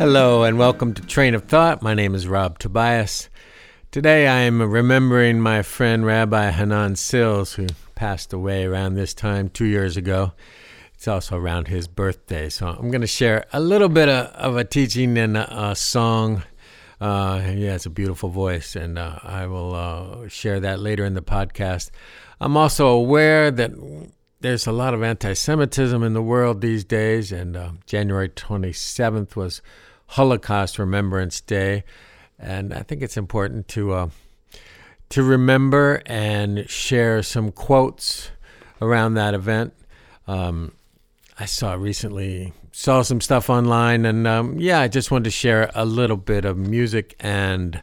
Hello and welcome to Train of Thought. My name is Rob Tobias. Today I am remembering my friend Rabbi Hanan Sills, who passed away around this time two years ago. It's also around his birthday. So I'm going to share a little bit of, of a teaching and a, a song. Uh, he has a beautiful voice, and uh, I will uh, share that later in the podcast. I'm also aware that there's a lot of anti Semitism in the world these days, and uh, January 27th was Holocaust Remembrance Day, and I think it's important to uh, to remember and share some quotes around that event. Um, I saw recently saw some stuff online, and um, yeah, I just wanted to share a little bit of music and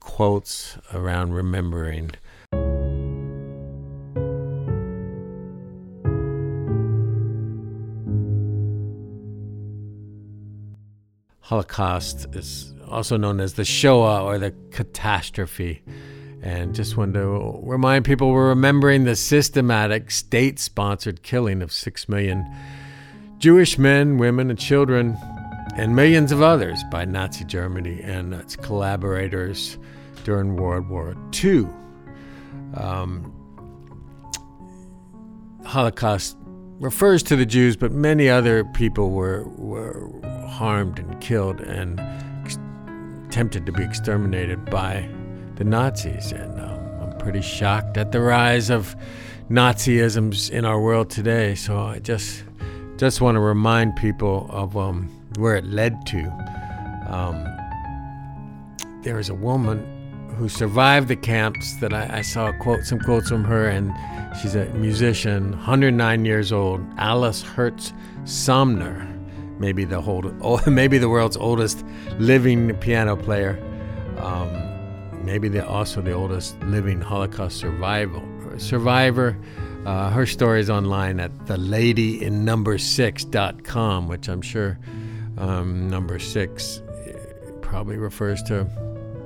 quotes around remembering. Holocaust is also known as the Shoah or the catastrophe. And just wanted to remind people we're remembering the systematic state sponsored killing of six million Jewish men, women, and children, and millions of others by Nazi Germany and its collaborators during World War II. Um, Holocaust refers to the Jews, but many other people were, were harmed and killed and ex- attempted to be exterminated by the Nazis. And um, I'm pretty shocked at the rise of Nazisms in our world today. So I just just want to remind people of um, where it led to. Um, there is a woman who survived the camps that I, I saw quote some quotes from her and She's a musician, 109 years old, Alice Herz Sommer, maybe the whole, maybe the world's oldest living piano player, um, maybe the, also the oldest living Holocaust survival survivor. Uh, her story is online at theladyinNumber6.com, which I'm sure um, number six eh, probably refers to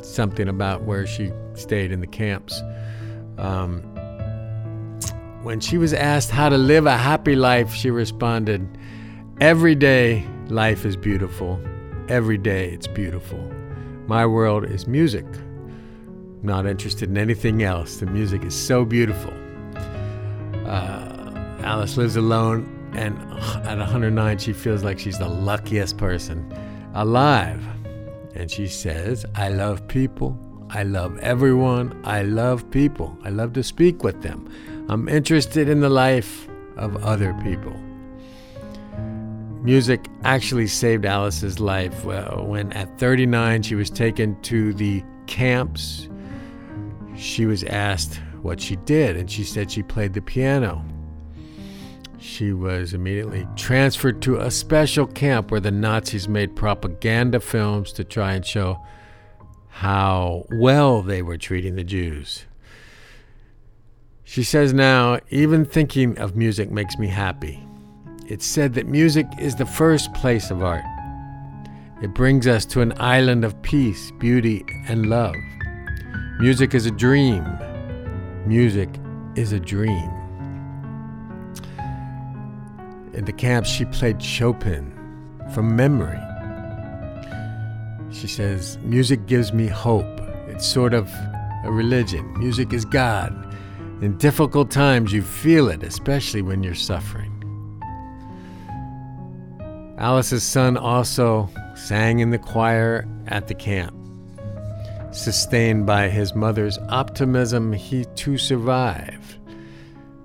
something about where she stayed in the camps. Um, when she was asked how to live a happy life, she responded, Every day life is beautiful. Every day it's beautiful. My world is music. not interested in anything else. The music is so beautiful. Uh, Alice lives alone, and at 109, she feels like she's the luckiest person alive. And she says, I love people. I love everyone. I love people. I love to speak with them. I'm interested in the life of other people. Music actually saved Alice's life when, at 39, she was taken to the camps. She was asked what she did, and she said she played the piano. She was immediately transferred to a special camp where the Nazis made propaganda films to try and show how well they were treating the Jews. She says now, even thinking of music makes me happy. It's said that music is the first place of art. It brings us to an island of peace, beauty, and love. Music is a dream. Music is a dream. In the camp, she played Chopin from memory. She says, Music gives me hope. It's sort of a religion. Music is God. In difficult times, you feel it, especially when you're suffering. Alice's son also sang in the choir at the camp. Sustained by his mother's optimism, he too survived.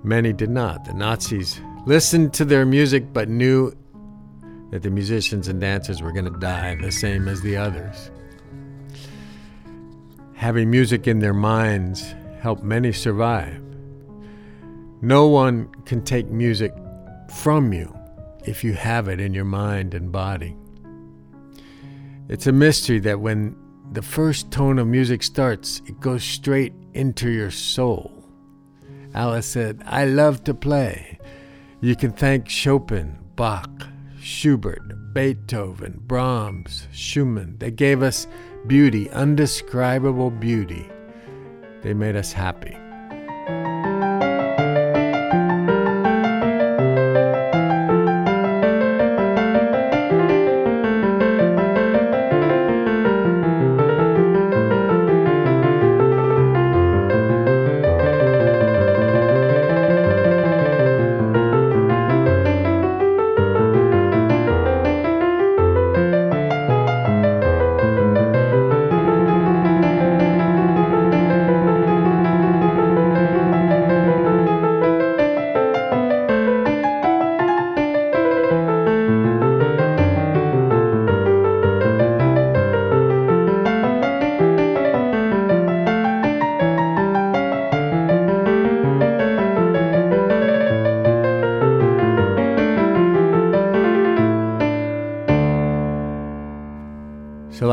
Many did not. The Nazis listened to their music but knew that the musicians and dancers were going to die the same as the others. Having music in their minds helped many survive. No one can take music from you if you have it in your mind and body. It's a mystery that when the first tone of music starts, it goes straight into your soul. Alice said, I love to play. You can thank Chopin, Bach, Schubert, Beethoven, Brahms, Schumann. They gave us beauty, undescribable beauty. They made us happy.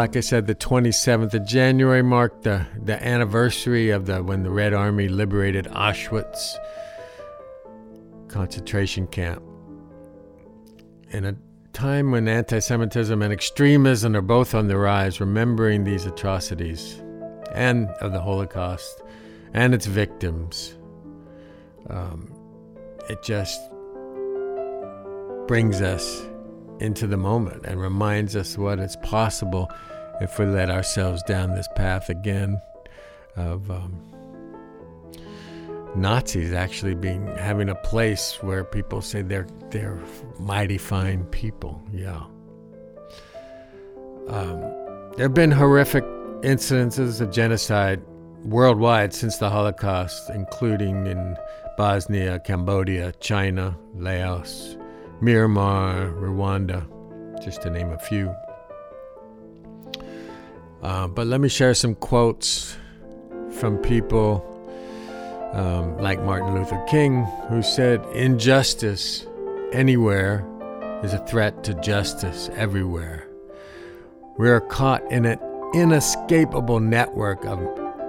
Like I said, the 27th of January marked the, the anniversary of the when the Red Army liberated Auschwitz concentration camp. In a time when anti Semitism and extremism are both on the rise, remembering these atrocities and of the Holocaust and its victims, um, it just brings us into the moment and reminds us what is possible if we let ourselves down this path again of um, Nazis actually being having a place where people say they're they're mighty fine people. Yeah. Um, there have been horrific incidences of genocide worldwide since the Holocaust, including in Bosnia, Cambodia, China, Laos, Myanmar, Rwanda, just to name a few. Uh, but let me share some quotes from people um, like Martin Luther King, who said, Injustice anywhere is a threat to justice everywhere. We are caught in an inescapable network of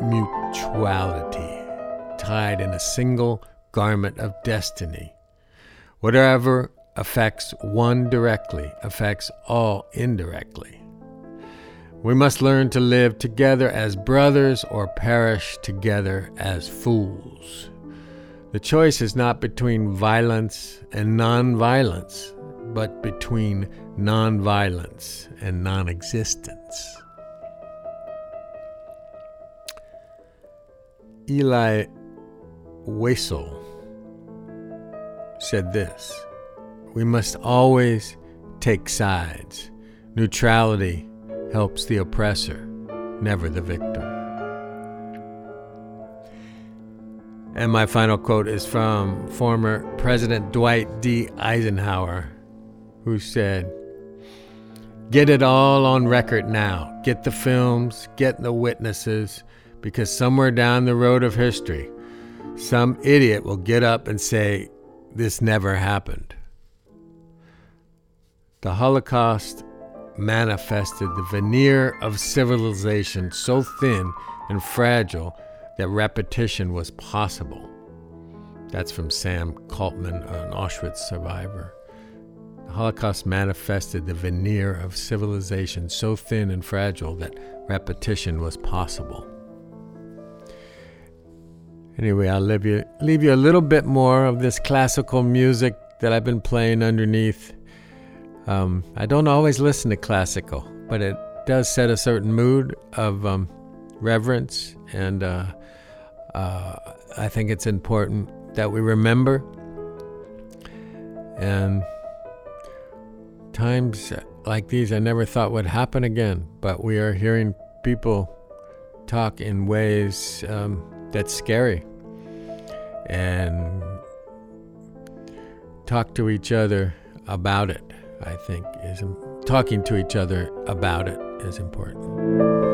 mutuality, tied in a single garment of destiny. Whatever affects one directly affects all indirectly. We must learn to live together as brothers or perish together as fools. The choice is not between violence and nonviolence, but between nonviolence and non existence. Elie Wiesel said this we must always take sides. Neutrality helps the oppressor, never the victim. And my final quote is from former President Dwight D. Eisenhower, who said, Get it all on record now. Get the films, get the witnesses, because somewhere down the road of history, some idiot will get up and say, This never happened. The Holocaust manifested the veneer of civilization so thin and fragile that repetition was possible. That's from Sam Kaltman, an Auschwitz survivor. The Holocaust manifested the veneer of civilization so thin and fragile that repetition was possible. Anyway, I'll leave you, leave you a little bit more of this classical music that I've been playing underneath um, I don't always listen to classical, but it does set a certain mood of um, reverence, and uh, uh, I think it's important that we remember. And times like these, I never thought would happen again, but we are hearing people talk in ways um, that's scary and talk to each other about it. I think is talking to each other about it is important.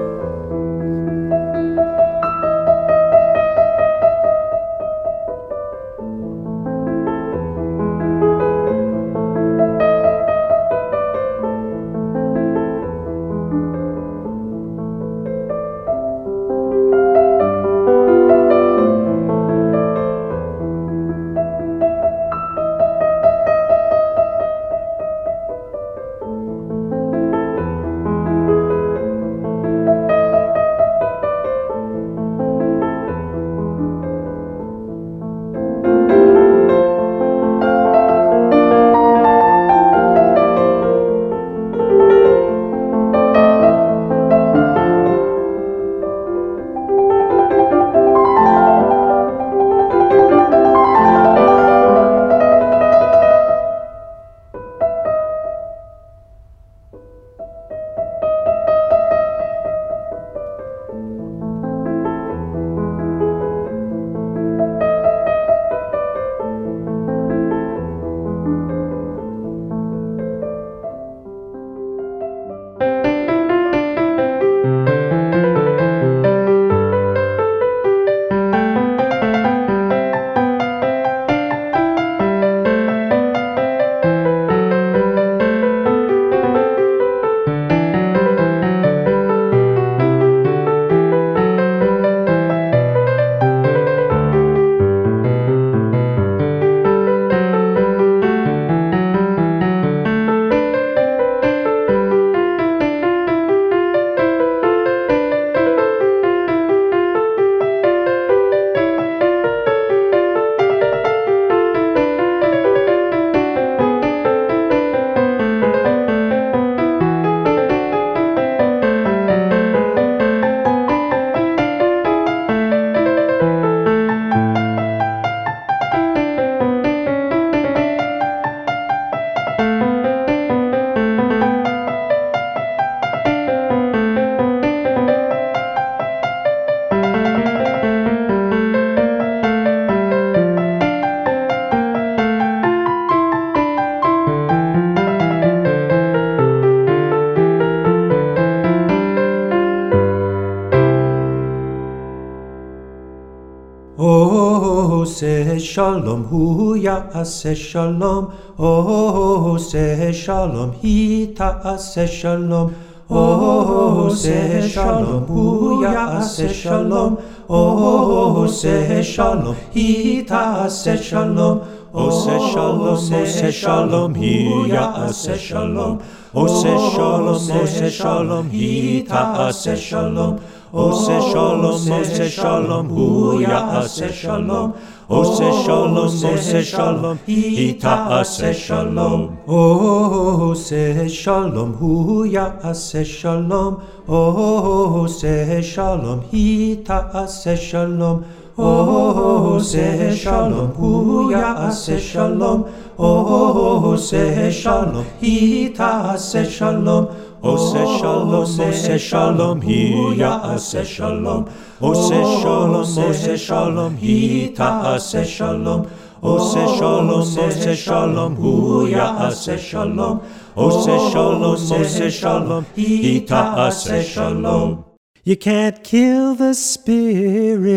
Shalom, hu say shalom. Oh, say shalom, he say shalom. Oh, say shalom, hu say shalom. Oh, say shalom, he say shalom. Oh, say shalom, oh, say shalom, he say shalom. Oh, say shalom, oh, say shalom, he say shalom. Ose shalom, ose shalom, huya ase shalom. Ose shalom, ose shalom, hita ase shalom. Ose shalom, huya ase shalom. Ose shalom, hita ase shalom. Ose shalom, huya ase shalom. Ose shalom, hita ase shalom. Oh, ose shalom, ose shalom, hiya ase shalom. Ose oh, shalom, ose shalom, hita ase shalom. Ose oh, shalom, ose shalom, huya ase shalom. Ose shalom, ose shalom, hita ase shalom. You can't kill the spirit.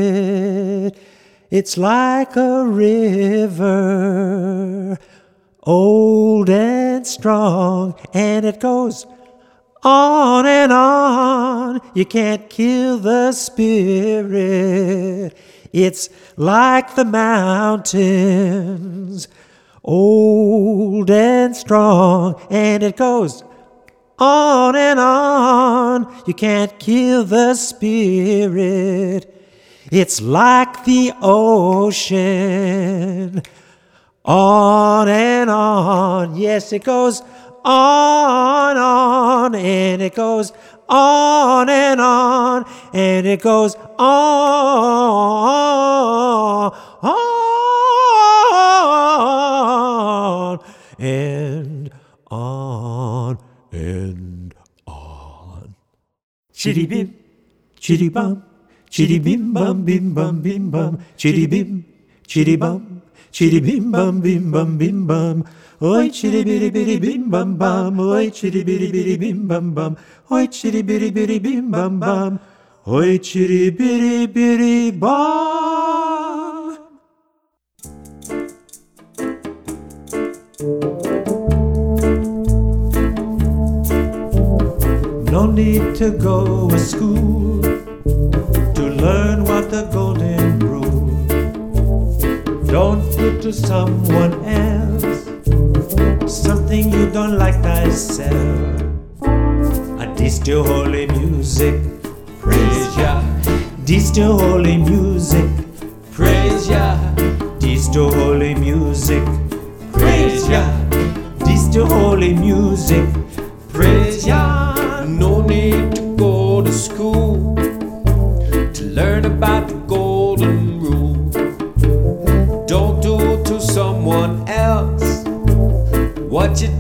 It's like a river, old and strong, and it goes on and on. You can't kill the spirit. It's like the mountains, old and strong, and it goes on and on. You can't kill the spirit. It's like the ocean, on and on. Yes, it goes on, on, and it goes on and on, and it goes on, on, and on, and on. Chitty bim, chitty bum, chitty bim bum bim bum bim bum, chitty bim, chitty bum, chitty bim bum bim bum bim bum. Oi chitty bitty bitty bim bum bum. Oi chitty bitty bitty bim bum bum. Oi chitty bitty bitty bim bum bum. Oi chitty bitty bitty bum. No need to go to school to learn what the golden rule. Don't to someone else something you don't like thyself. I distill holy music, praise ya. Distill holy music, praise ya. Distill holy music, praise ya. Distill holy music, praise ya. No need to go to school to learn about the golden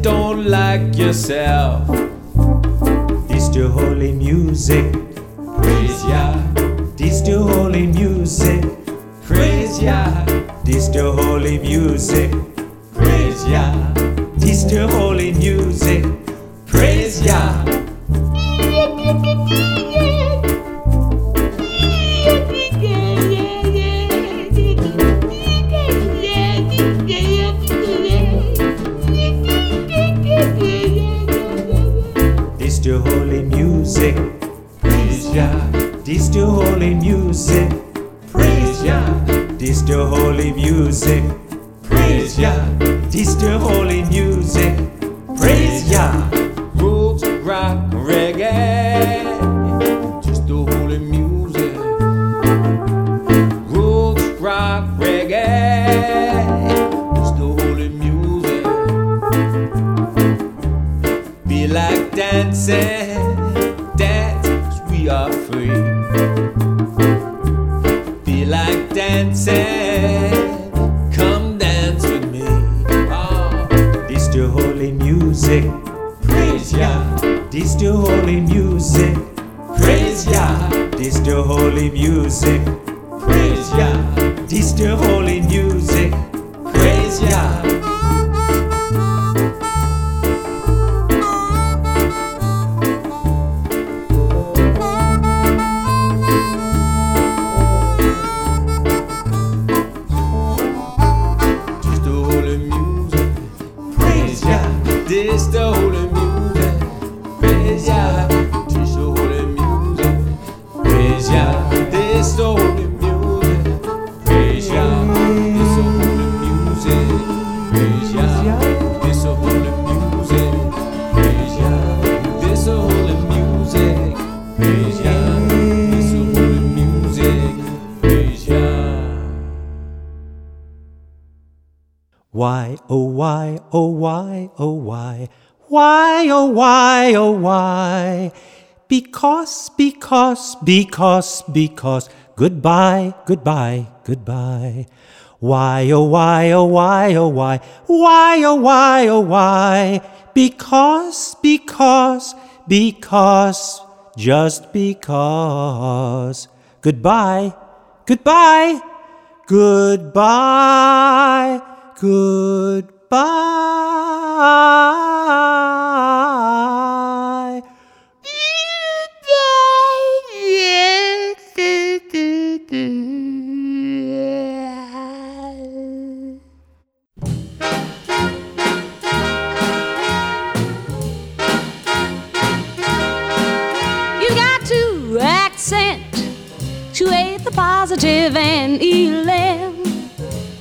don't like yourself. This the holy music, praise Yah. This the holy music, praise Yah. This the holy music, praise Yah. This the holy music, music. Praise Yah. This the holy music. Praise Yah. This the holy music. Praise Yah. This the holy music. Praise Yah. Why, oh why, oh why, oh why, why, oh why, oh why? Because, because, because, because, goodbye, goodbye, goodbye. Why, oh why, oh why, oh why, why, oh why, oh why? Because, because, because, just because. Goodbye, goodbye, goodbye, goodbye. You got to accentuate the positive and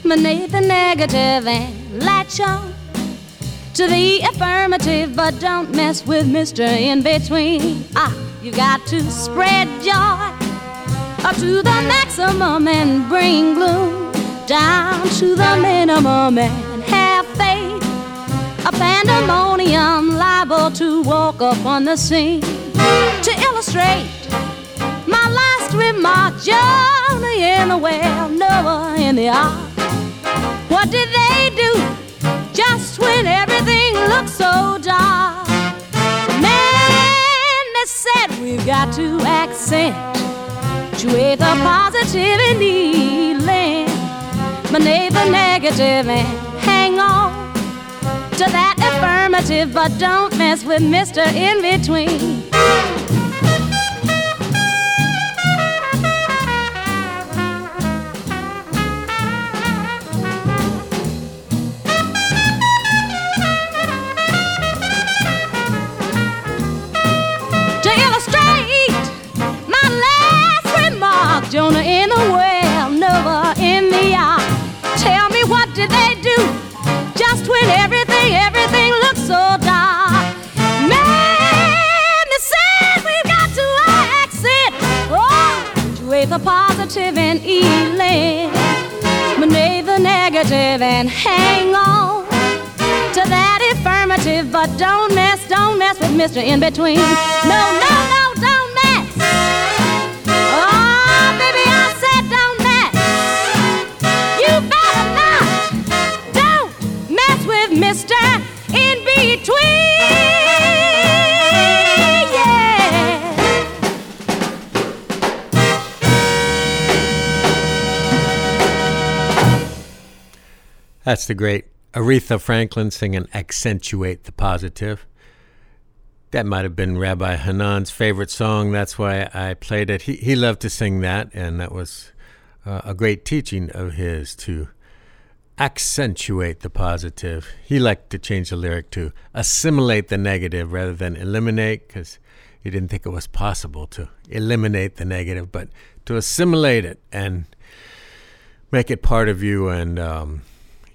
eliminate the negative and latch on to the affirmative, but don't mess with Mr. In Between. Ah, you got to spread joy up to the maximum and bring gloom down to the minimum and have faith. A pandemonium liable to walk up on the scene. To illustrate my last remark, Jonah in the well, Noah in the ark. What did they do just when everything looked so dark? Man, they said we've got to accentuate the positive and eliminate the negative and hang on to that affirmative, but don't mess with Mr. In Between. Positive and eliminate the negative and hang on to that affirmative, but don't mess, don't mess with Mr. In Between. No, no, That's the great Aretha Franklin singing Accentuate the Positive. That might have been Rabbi Hanan's favorite song. That's why I played it. He, he loved to sing that, and that was uh, a great teaching of his to accentuate the positive. He liked to change the lyric to assimilate the negative rather than eliminate, because he didn't think it was possible to eliminate the negative, but to assimilate it and make it part of you and um,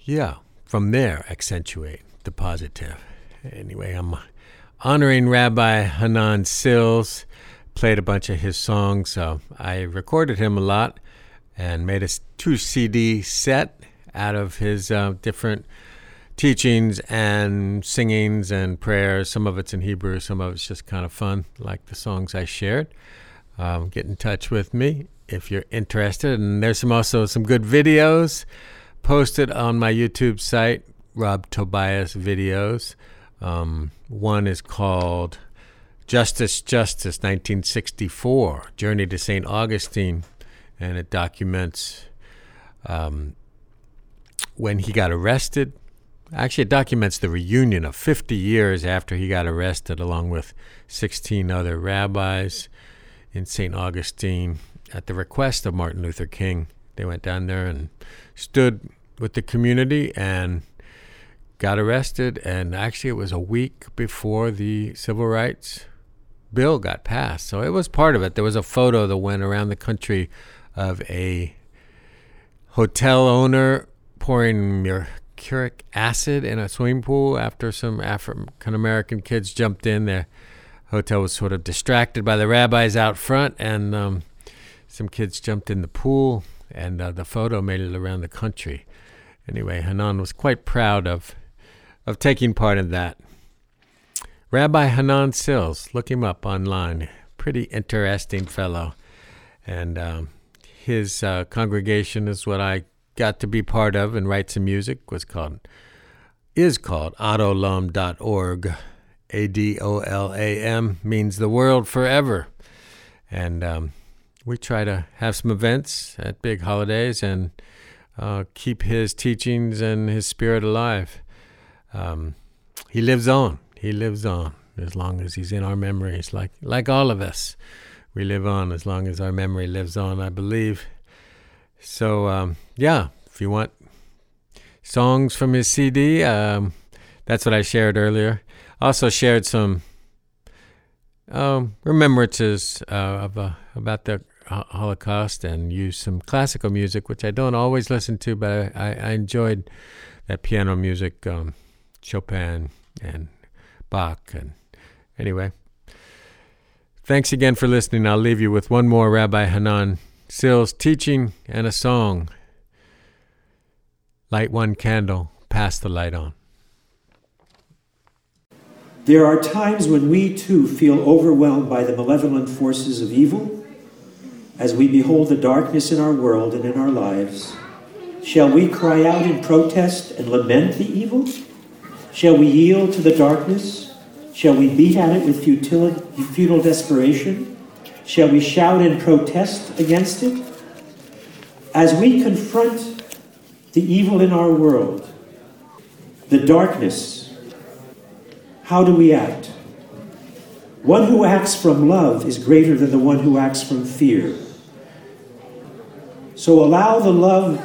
yeah, from there, accentuate the positive. Anyway, I'm honoring Rabbi Hanan Sills. Played a bunch of his songs. Uh, I recorded him a lot and made a two CD set out of his uh, different teachings and singings and prayers. Some of it's in Hebrew, some of it's just kind of fun, like the songs I shared. Um, get in touch with me if you're interested. And there's some also some good videos posted on my YouTube site, Rob Tobias Videos. Um, one is called Justice, Justice, 1964, Journey to St. Augustine, and it documents um, when he got arrested. Actually, it documents the reunion of 50 years after he got arrested, along with 16 other rabbis in St. Augustine at the request of Martin Luther King. They went down there and stood with the community and got arrested. And actually, it was a week before the civil rights bill got passed. So it was part of it. There was a photo that went around the country of a hotel owner pouring muriatic acid in a swimming pool after some African American kids jumped in. The hotel was sort of distracted by the rabbis out front, and um, some kids jumped in the pool, and uh, the photo made it around the country. Anyway, Hanan was quite proud of of taking part in that. Rabbi Hanan Sills, look him up online. Pretty interesting fellow, and um, his uh, congregation is what I got to be part of and write some music. was called is called adolam.org. A D O L A M means the world forever, and um, we try to have some events at big holidays and uh, keep his teachings and his spirit alive. Um, he lives on. He lives on as long as he's in our memories, like like all of us. We live on as long as our memory lives on, I believe. So um, yeah, if you want songs from his CD, um, that's what I shared earlier. Also shared some um, remembrances uh, of uh, about the Holocaust and used some classical music, which I don't always listen to, but I, I enjoyed that piano music, um, Chopin and Bach. And anyway, thanks again for listening. I'll leave you with one more Rabbi Hanan Sills teaching and a song. Light one candle, pass the light on. There are times when we too feel overwhelmed by the malevolent forces of evil as we behold the darkness in our world and in our lives. Shall we cry out in protest and lament the evil? Shall we yield to the darkness? Shall we beat at it with futile, futile desperation? Shall we shout in protest against it? As we confront the evil in our world, the darkness, how do we act? One who acts from love is greater than the one who acts from fear. So allow the love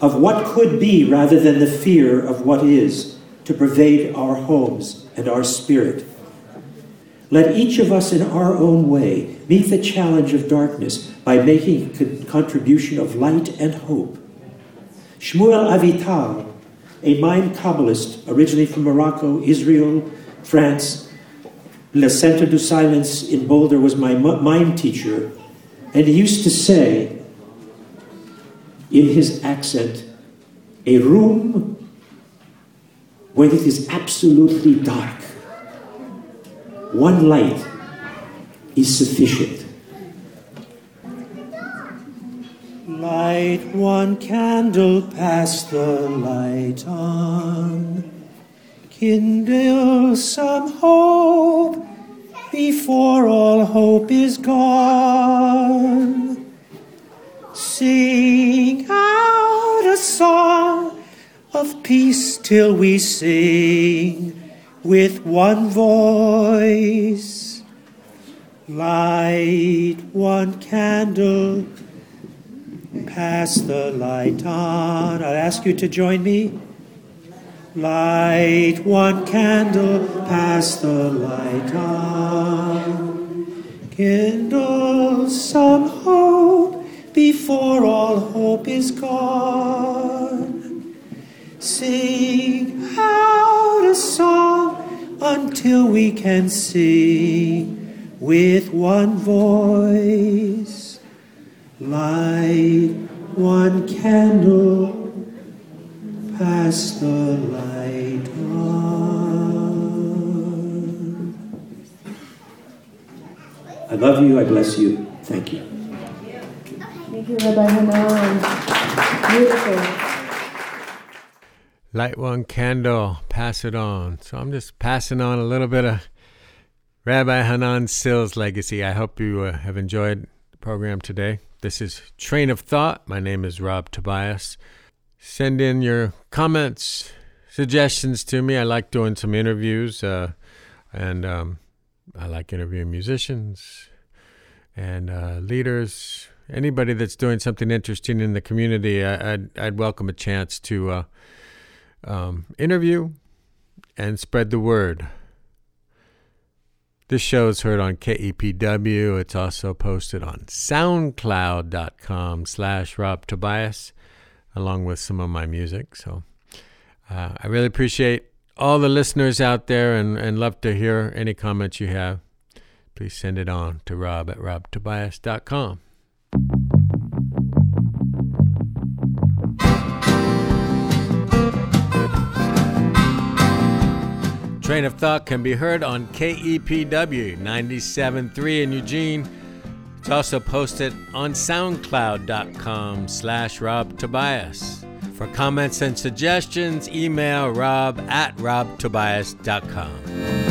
of what could be rather than the fear of what is to pervade our homes and our spirit. Let each of us in our own way meet the challenge of darkness by making a contribution of light and hope. Shmuel Avital, a mime Kabbalist originally from Morocco, Israel, France, Le Centre du Silence in Boulder was my mime teacher, and he used to say, in his accent, a room when it is absolutely dark, one light is sufficient. Light one candle, pass the light on. Kindle some hope before all hope is gone. Sing out a song of peace till we sing with one voice. Light one candle, pass the light on. I'll ask you to join me. Light one candle, pass the light on. Kindle some hope before all hope is gone. Sing out a song until we can sing with one voice. Light one candle pass the light on. I love you, I bless you. Thank you. Beautiful. Light one candle, pass it on. So I'm just passing on a little bit of Rabbi Hanan Sills' legacy. I hope you uh, have enjoyed the program today. This is Train of Thought. My name is Rob Tobias. Send in your comments, suggestions to me. I like doing some interviews, uh, and um, I like interviewing musicians and uh, leaders. Anybody that's doing something interesting in the community, I, would I'd welcome a chance to uh, um, interview and spread the word. This show is heard on KEPW. It's also posted on soundcloud.com slash Rob Tobias, along with some of my music. So uh, I really appreciate all the listeners out there and, and love to hear any comments you have. Please send it on to rob at robtobias.com. Train of Thought can be heard on KEPW 97.3 in Eugene. It's also posted on soundcloud.com slash Rob Tobias. For comments and suggestions, email rob at robtobias.com.